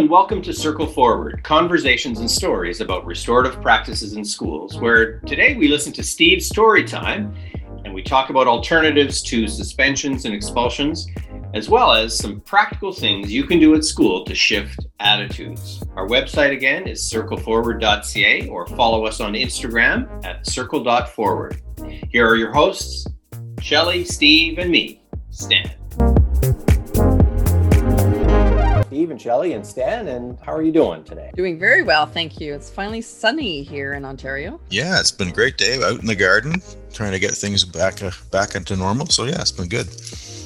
and welcome to Circle Forward conversations and stories about restorative practices in schools, where today we listen to Steve's story time and we talk about alternatives to suspensions and expulsions, as well as some practical things you can do at school to shift attitudes. Our website again is circleforward.ca or follow us on Instagram at circle.forward. Here are your hosts, Shelly, Steve, and me, Stan. Steve and Shelly and Stan, and how are you doing today? Doing very well, thank you. It's finally sunny here in Ontario. Yeah, it's been a great day out in the garden, trying to get things back uh, back into normal. So yeah, it's been good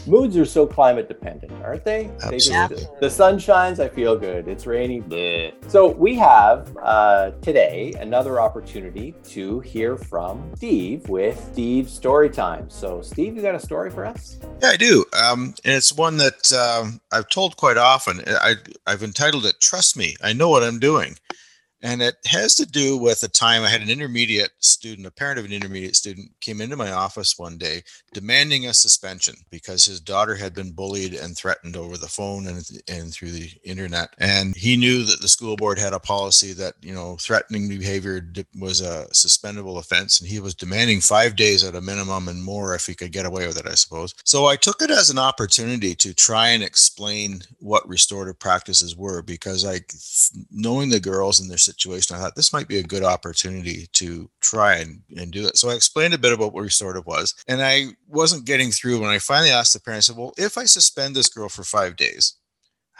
moods are so climate dependent, aren't they? Absolutely. They just, the sun shines, I feel good. It's rainy. Bleh. So we have uh, today another opportunity to hear from Steve with Steve story time. So Steve, you got a story for us? Yeah, I do. Um, and it's one that um, I've told quite often. I, I've entitled it "Trust Me, I Know What I'm Doing." And it has to do with a time I had an intermediate student, a parent of an intermediate student, came into my office one day demanding a suspension because his daughter had been bullied and threatened over the phone and, and through the internet. And he knew that the school board had a policy that, you know, threatening behavior was a suspendable offense. And he was demanding five days at a minimum and more if he could get away with it, I suppose. So I took it as an opportunity to try and explain what restorative practices were because I, knowing the girls and their I thought this might be a good opportunity to try and, and do it. So I explained a bit about what restorative was. And I wasn't getting through when I finally asked the parents, well, if I suspend this girl for five days,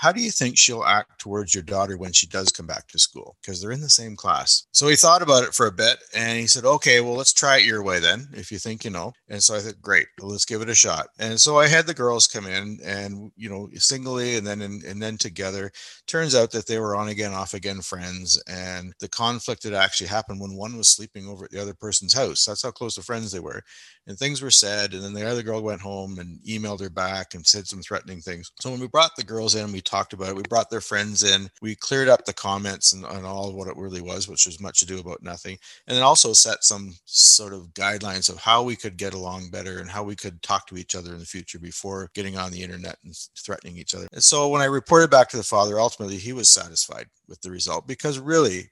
how do you think she'll act towards your daughter when she does come back to school? Because they're in the same class. So he thought about it for a bit and he said, okay, well, let's try it your way then, if you think you know. And so I said, great, let's give it a shot. And so I had the girls come in and, you know, singly and then, and, and then together. Turns out that they were on again, off again friends. And the conflict had actually happened when one was sleeping over at the other person's house. That's how close of friends they were and things were said and then the other girl went home and emailed her back and said some threatening things so when we brought the girls in we talked about it. We brought their friends in. We cleared up the comments and, and all of what it really was which was much ado about nothing. And then also set some sort of guidelines of how we could get along better and how we could talk to each other in the future before getting on the internet and threatening each other. And so when i reported back to the father ultimately he was satisfied with the result because really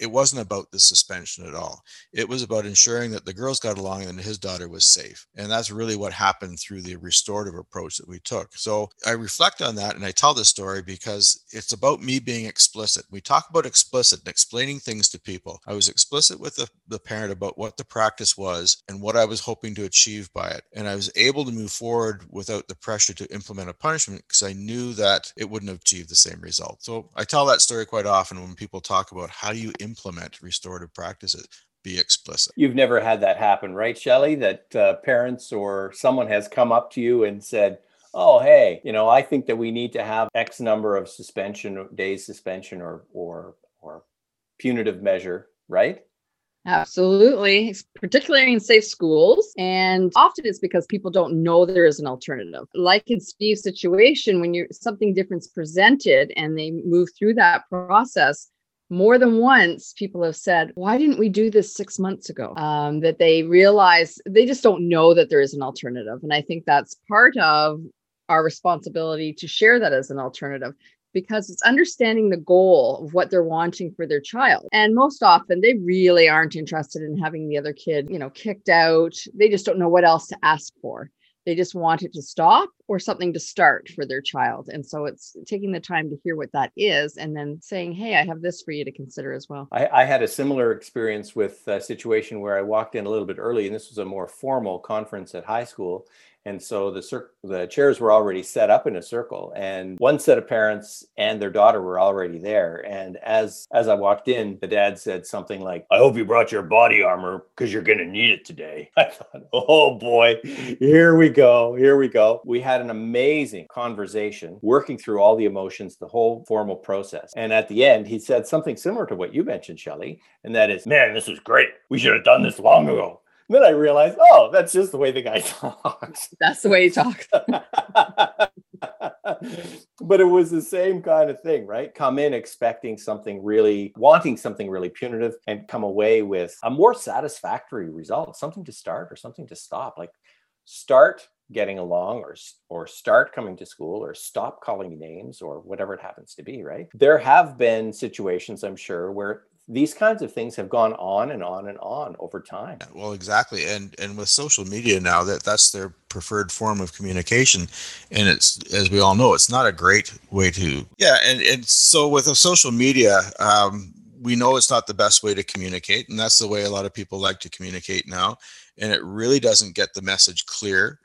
it wasn't about the suspension at all. It was about ensuring that the girls got along and his daughter was safe. And that's really what happened through the restorative approach that we took. So I reflect on that and I tell this story because it's about me being explicit. We talk about explicit and explaining things to people. I was explicit with the, the parent about what the practice was and what I was hoping to achieve by it. And I was able to move forward without the pressure to implement a punishment because I knew that it wouldn't have achieved the same result. So I tell that story quite often when people talk about how do you implement restorative practices be explicit. You've never had that happen, right, Shelly? That uh, parents or someone has come up to you and said, "Oh, hey, you know, I think that we need to have X number of suspension days suspension or or or punitive measure," right? Absolutely, particularly in safe schools. And often it's because people don't know there is an alternative. Like in Steve's situation, when you something different's presented and they move through that process, more than once people have said why didn't we do this six months ago? Um, that they realize they just don't know that there is an alternative. And i think that's part of our responsibility to share that as an alternative because it's understanding the goal of what they're wanting for their child. And most often they really aren't interested in having the other kid you know kicked out. They just don't know what else to ask for. They just want it to stop or something to start for their child. And so it's taking the time to hear what that is and then saying, hey, I have this for you to consider as well. I, I had a similar experience with a situation where I walked in a little bit early, and this was a more formal conference at high school and so the cir- the chairs were already set up in a circle and one set of parents and their daughter were already there and as as i walked in the dad said something like i hope you brought your body armor because you're going to need it today i thought oh boy here we go here we go we had an amazing conversation working through all the emotions the whole formal process and at the end he said something similar to what you mentioned shelly and that is man this is great we should have done this long ago then I realized, oh, that's just the way the guy talks. That's the way he talks. but it was the same kind of thing, right? Come in expecting something really, wanting something really punitive, and come away with a more satisfactory result, something to start or something to stop. Like start getting along or or start coming to school or stop calling names or whatever it happens to be right? There have been situations i'm sure where these kinds of things have gone on and on and on over time. Well exactly and and with social media now that that's their preferred form of communication and it's as we all know it's not a great way to yeah and and so with a social media um we know it's not the best way to communicate and that's the way a lot of people like to communicate now and it really doesn't get the message clear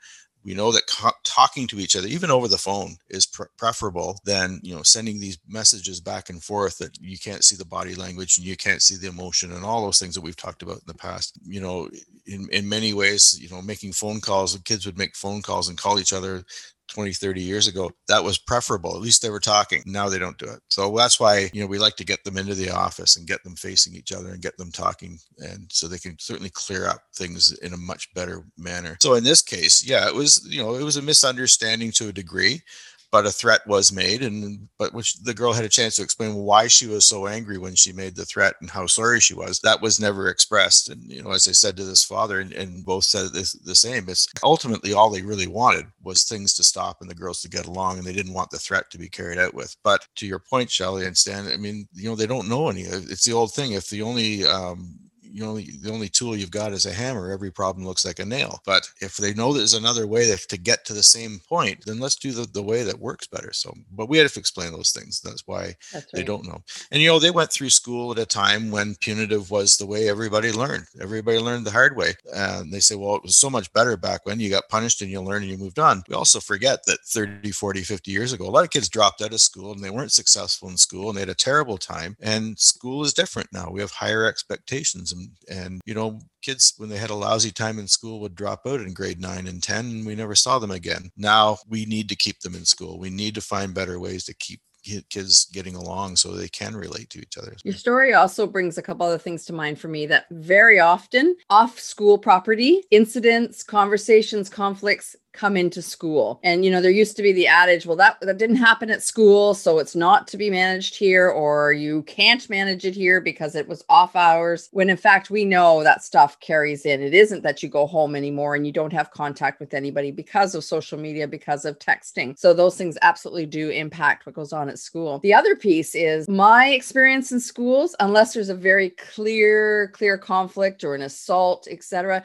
we know that co- talking to each other even over the phone is pre- preferable than you know sending these messages back and forth that you can't see the body language and you can't see the emotion and all those things that we've talked about in the past. You know in, in many ways you know making phone calls kids would make phone calls and call each other 20 30 years ago that was preferable. At least they were talking. Now they don't do it. So that's why you know we like to get them into the office and get them facing each other and get them talking and so they can certainly clear up things in a much better manner. So in this case yeah it was you know it was a misunderstanding to a degree but a threat was made and but which the girl had a chance to explain why she was so angry when she made the threat and how sorry she was. That was never expressed and you know as i said to this father and, and both said this, the same it's ultimately all they really wanted was things to stop and the girls to get along and they didn't want the threat to be carried out with. But to your point shelly and stan i mean you know they don't know any it's the old thing if the only um, you only the only tool you've got is a hammer every problem looks like a nail. But if they know there's another way to, to get to the same point then let's do the, the way that works better. So but we had to explain those things. That's why that's right. they don't know. And you know they went through school at a time when punitive was the way everybody learned. Everybody learned the hard way. And they say well it was so much better back when you got punished and you learned and you moved on. We also forget that 30 40 50 years ago a lot of kids dropped out of school and they weren't successful in school and they had a terrible time. And school is different now. We have higher expectations and and you know kids when they had a lousy time in school would drop out in grade 9 and 10 and we never saw them again now we need to keep them in school we need to find better ways to keep kids getting along so they can relate to each other. Your story also brings a couple other things to mind for me that very often off school property incidents, conversations, conflicts come into school. And you know, there used to be the adage, well, that that didn't happen at school, so it's not to be managed here, or you can't manage it here because it was off hours. When in fact, we know that stuff carries in. It isn't that you go home anymore and you don't have contact with anybody because of social media, because of texting. So those things absolutely do impact what goes on at school. The other piece is my experience in schools, unless there's a very clear, clear conflict or an assault, etc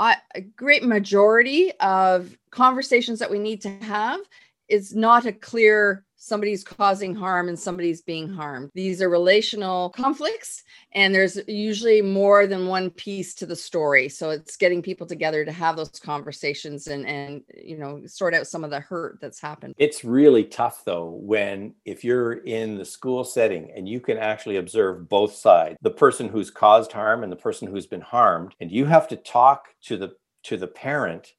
I, a great majority of conversations that we need to have is not a clear somebody's causing harm and somebody's being mm. harmed. These are relational conflicts, and there's usually more than one piece to the story. So it's getting people together to have those conversations and and you know sort out some of the hurt that's happened. It's really tough though when if you're in the school setting and you can actually observe both sides, the person who's caused harm and the person who's been harmed, and you have to talk to the to the parent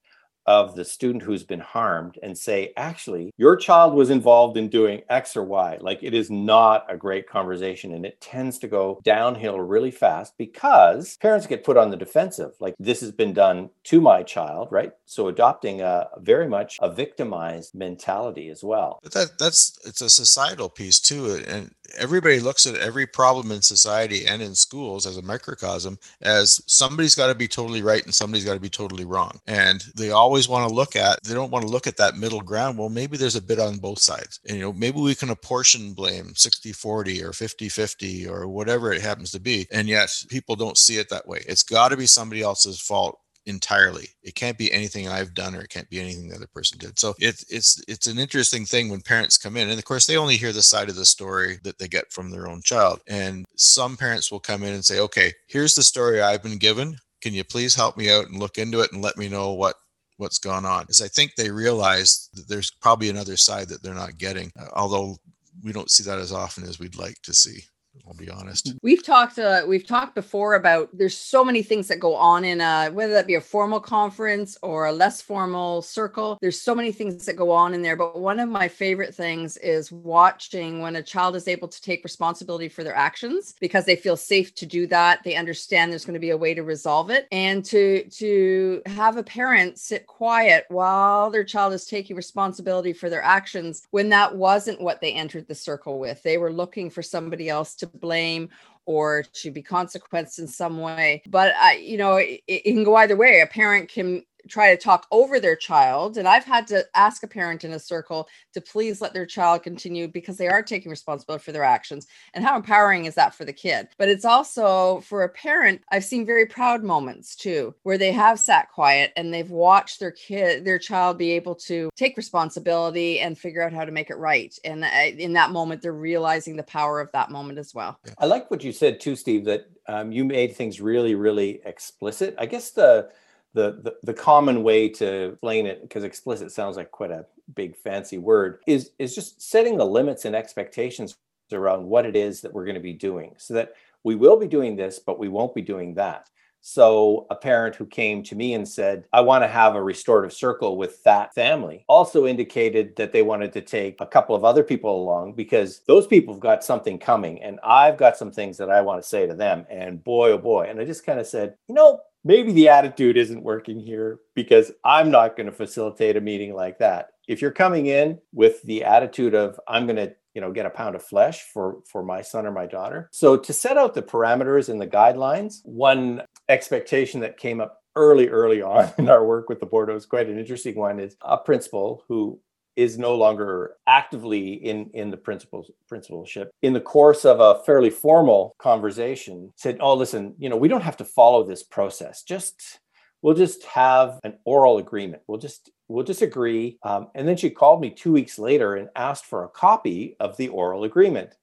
of the student who's been harmed and say, actually, your child was involved in doing X or Y. Like it is not a great conversation and it tends to go downhill really fast because parents get put on the defensive. Like this has been done to my child, right? So adopting a very much a victimized mentality as well. But that that's it's a societal piece too. And everybody looks at every problem in society and in schools as a microcosm as somebody's got to be totally right and somebody's got to be totally wrong. And they always want to look at, they don't want to look at that middle ground. Well, maybe there's a bit on both sides. And, you know, maybe we can apportion blame 60 40 or 50 50 or whatever it happens to be. And yet people don't see it that way. It's got to be somebody else's fault entirely. It can't be anything I've done or it can't be anything the other person did. So it, it's it's an interesting thing when parents come in, and of course they only hear the side of the story that they get from their own child. And some parents will come in and say, "Okay, here's the story I've been given. Can you please help me out and look into it and let me know what what's gone on?" is I think they realize that there's probably another side that they're not getting, uh, although we don't see that as often as we'd like to see. I'll be honest. We've talked uh, we've talked before about there's so many things that go on in a whether that be a formal conference or a less formal circle. There's so many things that go on in there, but one of my favorite things is watching when a child is able to take responsibility for their actions because they feel safe to do that. They understand there's going to be a way to resolve it and to to have a parent sit quiet while their child is taking responsibility for their actions when that wasn't what they entered the circle with. They were looking for somebody else to blame or to be consequenced in some way. But I, you know, it, it, can go either way. A parent can try to talk over their child. And I've had to ask a parent in a circle to please let their child continue because they are taking responsibility for their actions. And how empowering is that for the kid? But it's also for a parent, I've seen very proud moments too, where they have sat quiet and they've watched their kid, their child be able to take responsibility and figure out how to make it right. And in that moment, they're realizing the power of that moment as well. I like what you said too, Steve, that um, you made things really, really explicit. I guess the the, the, common way to explain it because explicit sounds like quite a big fancy word is is just setting the limits and expectations around what it is that we're going to be doing so that we will be doing this but we won't be doing that so a parent who came to me and said i want to have a restorative circle with that family also indicated that they wanted to take a couple of other people along because those people have got something coming and i've got some things that i want to say to them and boy oh boy and i just kind of said you know maybe the attitude isn't working here because I'm not going to facilitate a meeting like that. If you're coming in with the attitude of I'm going to, you know, get a pound of flesh for for my son or my daughter. So to set out the parameters and the guidelines, one expectation that came up early early on in our work with the board was quite an interesting one is a principal who is no longer actively in in the principal principalship. In the course of a fairly formal conversation said oh listen you know we don't have to follow this process. Just we'll just have an oral agreement. We'll just we'll just agree um, and then she called me two weeks later and asked for a copy of the oral agreement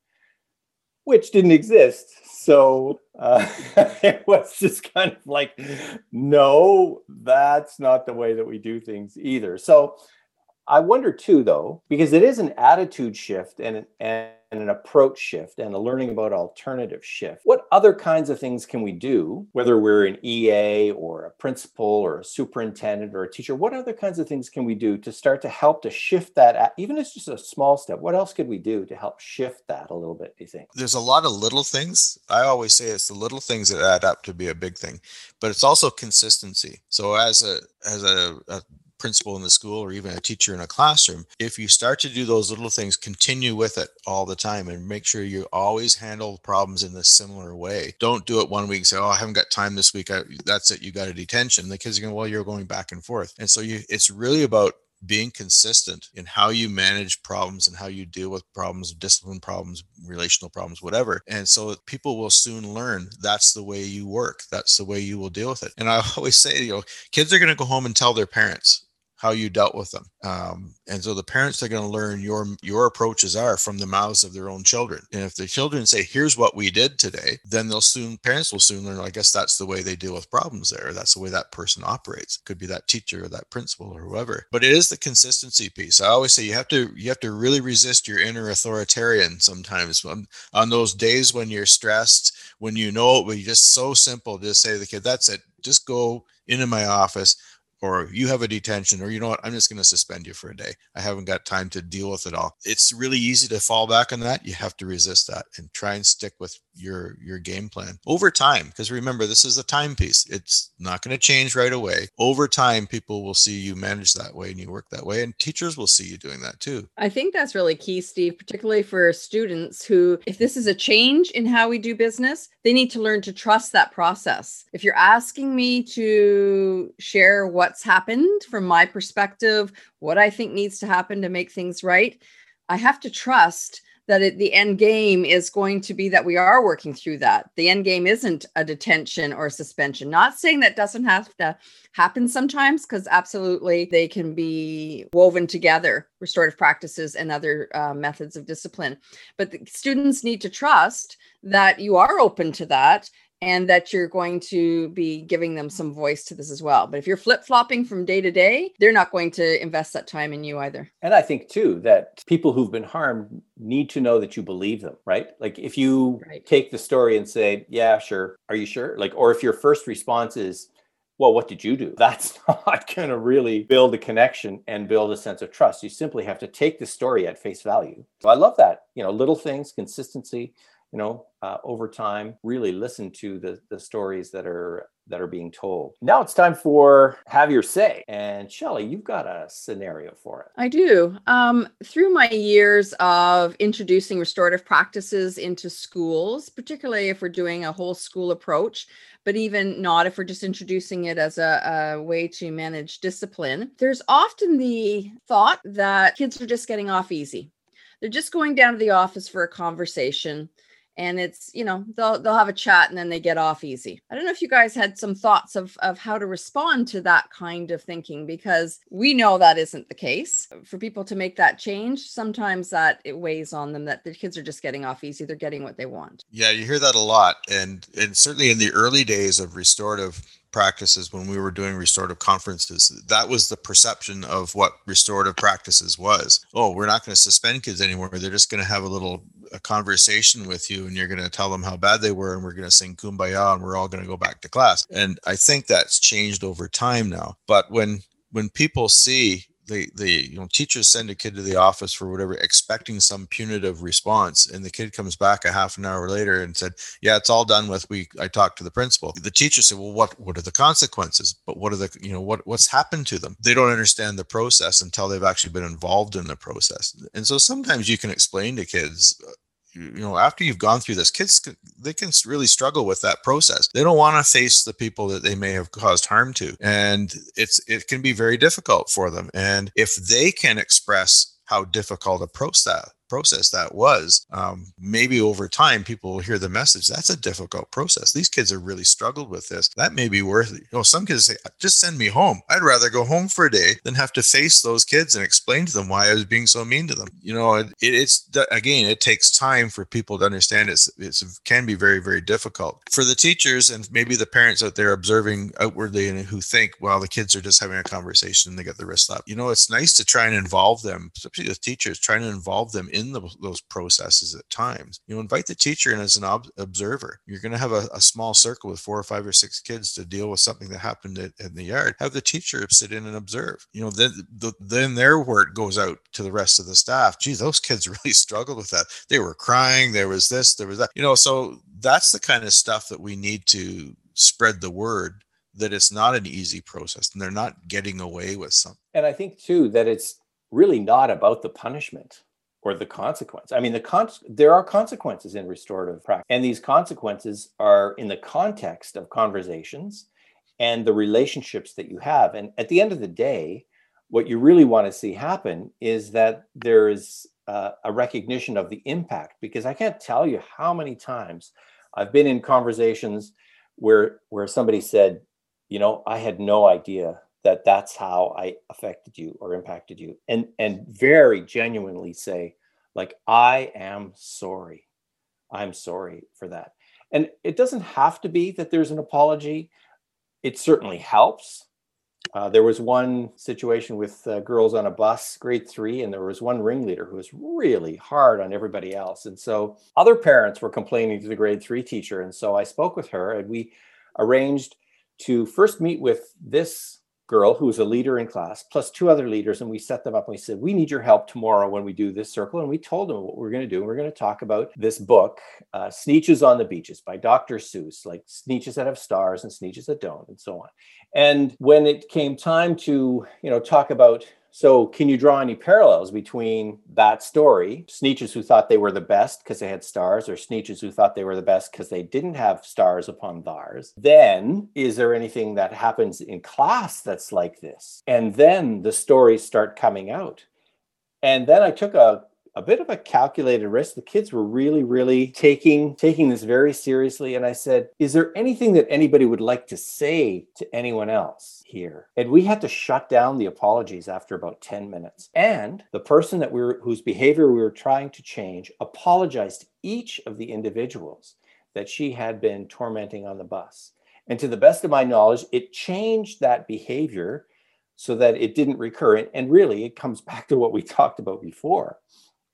which didn't exist. So uh, it was just kind of like no that's not the way that we do things either. So I wonder too, though, because it is an attitude shift and, and an approach shift and a learning about alternative shift. What other kinds of things can we do, whether we're an EA or a principal or a superintendent or a teacher? What other kinds of things can we do to start to help to shift that, even if it's just a small step? What else could we do to help shift that a little bit, do you think? There's a lot of little things. I always say it's the little things that add up to be a big thing, but it's also consistency. So as a as a, a principal in the school or even a teacher in a classroom, if you start to do those little things, continue with it all the time and make sure you always handle problems in a similar way. Don't do it one week, say, Oh, I haven't got time this week. I, that's it. You got a detention. The kids are going, Well, you're going back and forth. And so you, it's really about being consistent in how you manage problems and how you deal with problems, discipline problems, relational problems, whatever. And so people will soon learn that's the way you work. That's the way you will deal with it. And I always say, you know, kids are going to go home and tell their parents how you dealt with them. Um, and so the parents are going to learn your your approaches are from the mouths of their own children. And if the children say, "Here's what we did today," then they'll soon parents will soon learn. I guess that's the way they deal with problems. There, that's the way that person operates. Could be that teacher or that principal or whoever. But it is the consistency piece. I always say you have to you have to really resist your inner authoritarian sometimes on, on those days when you're stressed, when you know it would be just so simple. Just say to the kid, "That's it. Just go into my office." Or you have a detention or you know what? I'm just going to suspend you for a day. I haven't got time to deal with it all. It's really easy to fall back on that. You have to resist that and try and stick with your your game plan. Over time because remember this is a timepiece. it's not going to change right away. Over time people will see you manage that way and you work that way and teachers will see you doing that too. I think that's really key steve particularly for students who if this is a change in how we do business they need to learn to trust that process. If you're asking me to share what's happened from my perspective what i think needs to happen to make things right i have to trust that it, the end game is going to be that we are working through that. The end game isn't a detention or a suspension. Not saying that doesn't have to happen sometimes, because absolutely they can be woven together, restorative practices and other uh, methods of discipline. But the students need to trust that you are open to that and that you're going to be giving them some voice to this as well. But if you're flip flopping from day to day, they're not going to invest that time in you either. And I think too that people who've been harmed need to know that you believe them, right? Like if you right. take the story and say, "Yeah, sure. Are you sure?" Like or if your first response is, well, what did you do? That's not going to really build a connection and build a sense of trust. You simply have to take the story at face value. So I love that. You know, little things, consistency, you know, uh, over time, really listen to the the stories that are that are being told. Now it's time for Have Your Say. And Shelly, you've got a scenario for it. I do. Um, through my years of introducing restorative practices into schools, particularly if we're doing a whole school approach, but even not if we're just introducing it as a, a way to manage discipline, there's often the thought that kids are just getting off easy. They're just going down to the office for a conversation and it's you know they'll they'll have a chat and then they get off easy. I don't know if you guys had some thoughts of of how to respond to that kind of thinking because we know that isn't the case. For people to make that change sometimes that it weighs on them that the kids are just getting off easy. They're getting what they want. Yeah you hear that a lot. And and certainly in the early days of restorative practices when we were doing restorative conferences. That was the perception of what restorative practices was. Oh we're not going to suspend kids anymore. They're just going to have a little a conversation with you and you're going to tell them how bad they were and we're going to sing kumbaya and we're all going to go back to class. And i think that's changed over time now. But when when people see the the you know teachers send a kid to the office for whatever expecting some punitive response and the kid comes back a half an hour later and said yeah it's all done with we i talked to the principal. The teacher said well what what are the consequences? But what are the you know what what's happened to them? They don't understand the process until they've actually been involved in the process. And so sometimes you can explain to kids uh, you know after you've gone through this kids they can really struggle with that process. They don't want to face the people that they may have caused harm to and it's it can be very difficult for them. And if they can express how difficult a process process that was. Um, maybe over time, people will hear the message. That's a difficult process. These kids have really struggled with this. That may be worth it. You know, some kids say, just send me home. I'd rather go home for a day than have to face those kids and explain to them why I was being so mean to them. You know, it, it's again, it takes time for people to understand it's, it's it can be very, very difficult for the teachers and maybe the parents out there observing outwardly and who think, well, the kids are just having a conversation and they get the wrist slap. You know, it's nice to try and involve them, especially with teachers, trying to involve them in the, those processes at times. You know, invite the teacher in as an ob- observer. You're going to have a, a, small circle with four or five or six kids to deal with something that happened at, in the yard. Have the teacher sit in and observe. You know, then the, then their word goes out to the rest of the staff. Gee, those kids really struggled with that. They were crying. There was this. There was that. You know, so that's the kind of stuff that we need to spread the word that it's not an easy process and they're not getting away with something. And I think too that it's really not about the punishment or the consequence. I mean, the con- there are consequences in restorative practice, and these consequences are in the context of conversations and the relationships that you have. And at the end of the day, what you really want to see happen is that there is uh, a recognition of the impact. Because I can't tell you how many times I've been in conversations where where somebody said, you know, I had no idea that that's how I affected you or impacted you and and very genuinely say like I am sorry. I'm sorry for that. And it doesn't have to be that there's an apology. It certainly helps. Uh, there was one situation with uh, girls on a bus, grade three, and there was one ringleader who was really hard on everybody else. And so other parents were complaining to the grade three teacher. And so I spoke with her and we arranged to first meet with this girl who was a leader in class, plus two other leaders, and we set them up and we said, We need your help tomorrow when we do this circle. And we told them what we're going to do. And We're going to talk about this book, uh, Sneetches on the Beaches by Dr. Seuss, like Sneetches that have stars and Sneetches that don't, and so on. And when it came time to, you know, talk about so, can you draw any parallels between that story, Sneetches who thought they were the best because they had stars, or Sneetches who thought they were the best because they didn't have stars upon theirs? Then, is there anything that happens in class that's like this? And then the stories start coming out. And then I took a a bit of a calculated risk. The kids were really, really taking taking this very seriously. And I said, "Is there anything that anybody would like to say to anyone else here?" And we had to shut down the apologies after about ten minutes. And the person that we were whose behavior we were trying to change apologized to each of the individuals that she had been tormenting on the bus. And to the best of my knowledge, it changed that behavior so that it didn't recur. And really, it comes back to what we talked about before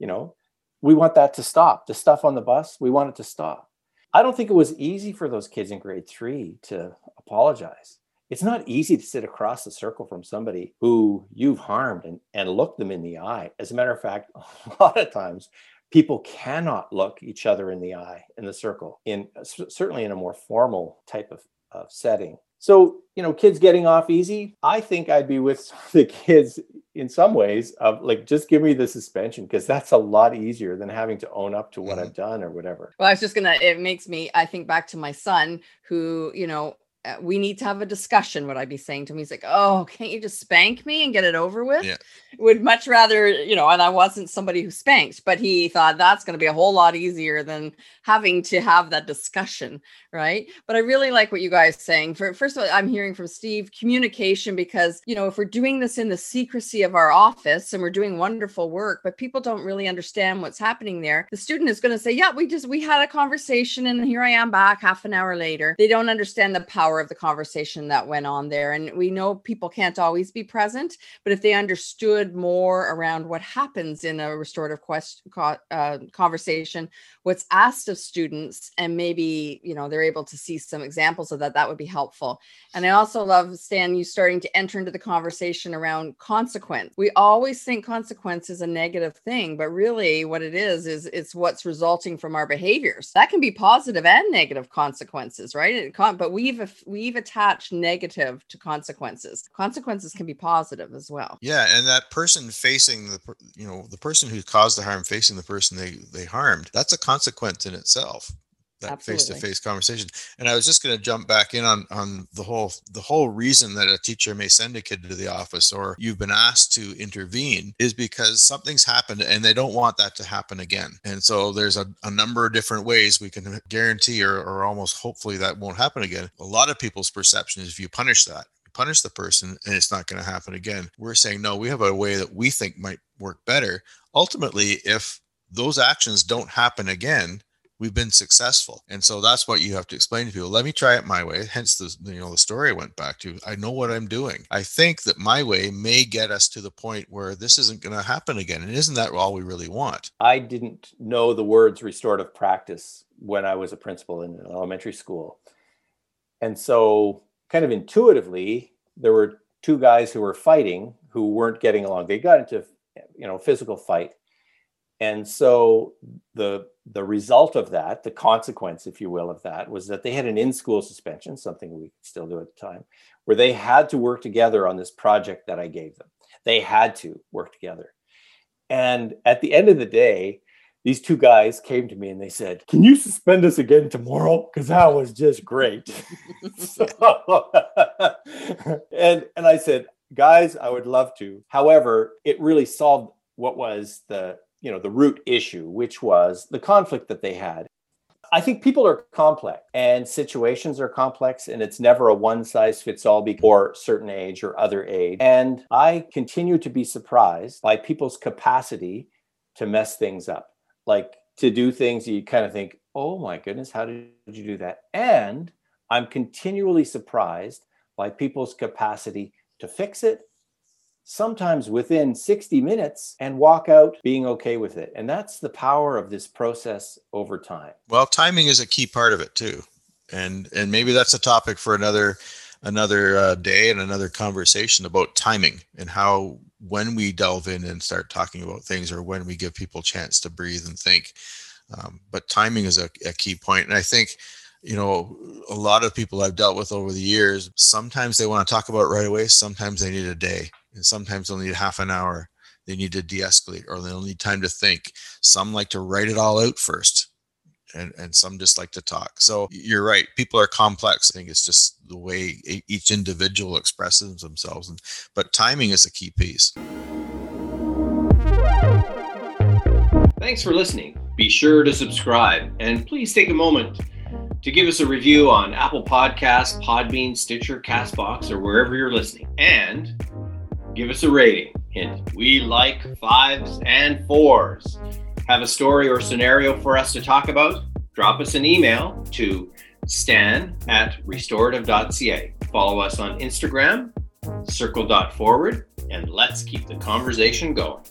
you know we want that to stop the stuff on the bus we want it to stop. I don't think it was easy for those kids in grade three to apologize. It's not easy to sit across the circle from somebody who you've harmed and, and look them in the eye. As a matter of fact a lot of times people cannot look each other in the eye in the circle in certainly in a more formal type of, of setting So, you know, kids getting off easy, I think I'd be with the kids in some ways of like just give me the suspension because that's a lot easier than having to own up to what mm-hmm. I've done or whatever. Well, I was just gonna it makes me I think back to my son who, you know, Uh, we need to have a discussion would i be saying to him he's like oh can't you just spank me and get it over with? Yeah. would much rather you know and i wasn't somebody who spanked but he thought that's going to be a whole lot easier than having to have that discussion right? But i really like what you guys saying. For first of all i'm hearing from steve communication because you know if we're doing this in the secrecy of our office and we're doing wonderful work but people don't really understand what's happening there the student is going to say yeah we just we had a conversation and here i am back half an hour later. They don't understand the power of the conversation that went on there. And we know people can't always be present, but if they understood more around what happens in a restorative quest, uh, conversation, what's asked of students, and maybe you know they're able to see some examples of that, that would be helpful. And I also love Stan you starting to enter into the conversation around consequence. We always think consequence is a negative thing, but really what it is is it's what's resulting from our behaviors. That can be positive and negative consequences, right? It but we've we've attached negative to consequences. Consequences can be positive as well. Yeah, and that person facing the you know the person who caused the harm facing the person they they harmed, that's a consequence in itself that face-to-face conversation. And i was just going to jump back in on on the whole the whole reason that a teacher may send a kid to the office or you've been asked to intervene is because something's happened and they don't want that to happen again. And so there's a, a number of different ways we can guarantee or, or almost hopefully that won't happen again. A lot of people's perception is if you punish that punish the person and it's not going to happen again. We're saying no we have a way that we think might work better. Ultimately if those actions don't happen again we've been successful. And so that's what you have to explain to people. Let me try it my way. Hence the you know the story i went back to. I know what i'm doing. I think that my way may get us to the point where this isn't going to happen again. And isn't that all we really want? I didn't know the words restorative practice when i was a principal in an elementary school. And so kind of intuitively there were two guys who were fighting who weren't getting along. They got into you know physical fight and so the the result of that, the consequence, if you will, of that was that they had an in-school suspension, something we still do at the time, where they had to work together on this project that I gave them. They had to work together. And at the end of the day, these two guys came to me and they said, Can you suspend us again tomorrow? Because that was just great. so, and and I said, guys, I would love to. However, it really solved what was the you know the root issue which was the conflict that they had. I think people are complex and situations are complex and it's never a one size fits all for certain age or other age. And i continue to be surprised by people's capacity to mess things up. Like to do things you kind of think oh my goodness how did you do that? And i'm continually surprised by people's capacity to fix it sometimes within 60 minutes and walk out being okay with it. And that's the power of this process over time. Well, timing is a key part of it too. And and maybe that's a topic for another another uh, day and another conversation about timing and how when we delve in and start talking about things or when we give people chance to breathe and think. Um, but timing is a, a key point. And I think you know, a lot of people I've dealt with over the years, sometimes they want to talk about right away. Sometimes they need a day and sometimes they'll need half an hour. They need to de-escalate or they'll need time to think. Some like to write it all out first. And, and some just like to talk. So you're right. People are complex. I think it's just the way each individual expresses themselves. And, but timing is a key piece. Thanks for listening. Be sure to subscribe and please take a moment to give us a review on Apple Podcasts, Podbean, Stitcher, Castbox, or wherever you're listening. And give us a rating. Hint, we like fives and fours. Have a story or scenario for us to talk about? Drop us an email to stan at restorative.ca. Follow us on Instagram, circle.forward, and let's keep the conversation going.